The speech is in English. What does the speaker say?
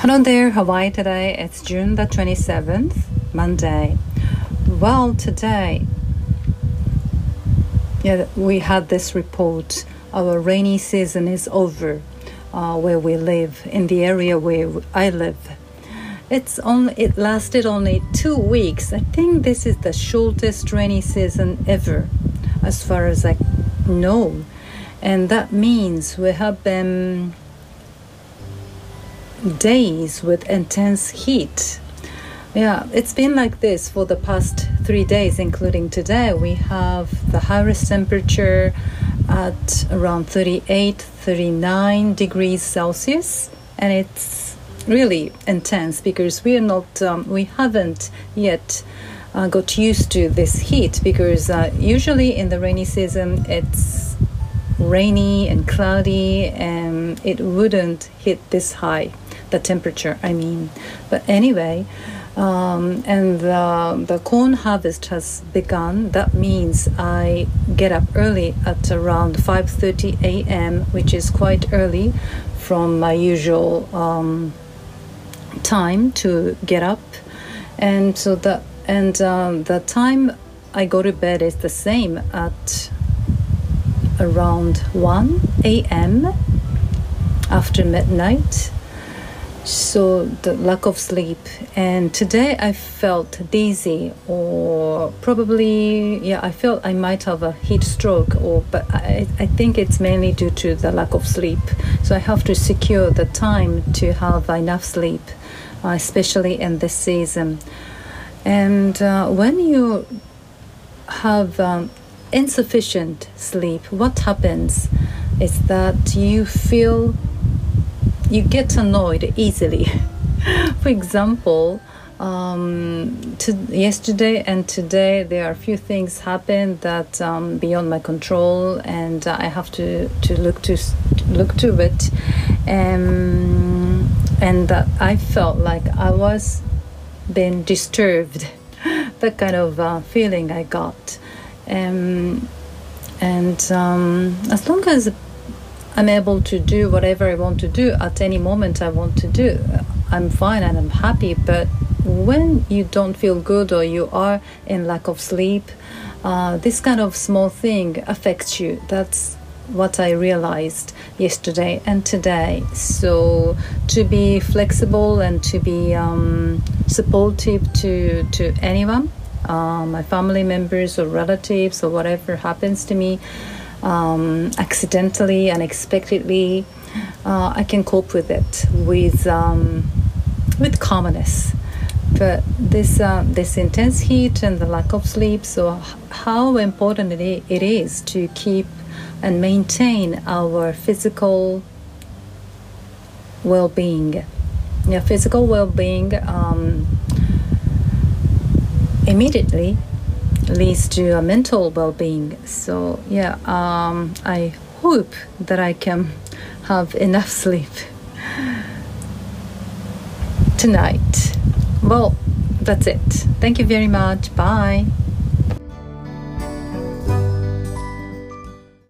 Hello there, Hawaii today. It's June the 27th, Monday. Well, today, yeah, we had this report. Our rainy season is over uh, where we live, in the area where I live. It's only it lasted only two weeks. I think this is the shortest rainy season ever, as far as I know, and that means we have been days with intense heat. Yeah, it's been like this for the past three days, including today. We have the highest temperature at around 38, 39 degrees Celsius, and it's really intense because we are not, um, we haven't yet uh, got used to this heat because uh, usually in the rainy season it's rainy and cloudy and it wouldn't hit this high the temperature, I mean. But anyway, um, and the, the corn harvest has begun. That means I get up early at around 5:30 a.m., which is quite early from my usual um, time to get up, and so the and um, the time I go to bed is the same at around 1 a.m. after midnight so the lack of sleep. And today i felt dizzy or probably yeah i felt i might have a heat stroke or but i, I think it's mainly due to the lack of sleep. So i have to secure the time to have enough sleep uh, especially in this season. And uh, when you have um, insufficient sleep what happens is that you feel you get annoyed easily. For example, um, to yesterday and today there are a few things happen that um, beyond my control, and I have to, to look to look to it, um, and that I felt like I was being disturbed. that kind of uh, feeling I got, um, and um, as long as I'm able to do whatever I want to do at any moment I want to do. I'm fine and I'm happy. But when you don't feel good or you are in lack of sleep, uh, this kind of small thing affects you. That's what I realized yesterday and today. So to be flexible and to be um, supportive to to anyone, uh, my family members or relatives or whatever happens to me um, accidentally, unexpectedly, uh, I can cope with it with um, with calmness. But this uh, this intense heat and the lack of sleep, so how important it is to keep and maintain our physical well-being. Yeah, physical well-being um, immediately leads to a mental well-being. So yeah um, i hope that i can have enough sleep tonight. Well that's it. Thank you very much. Bye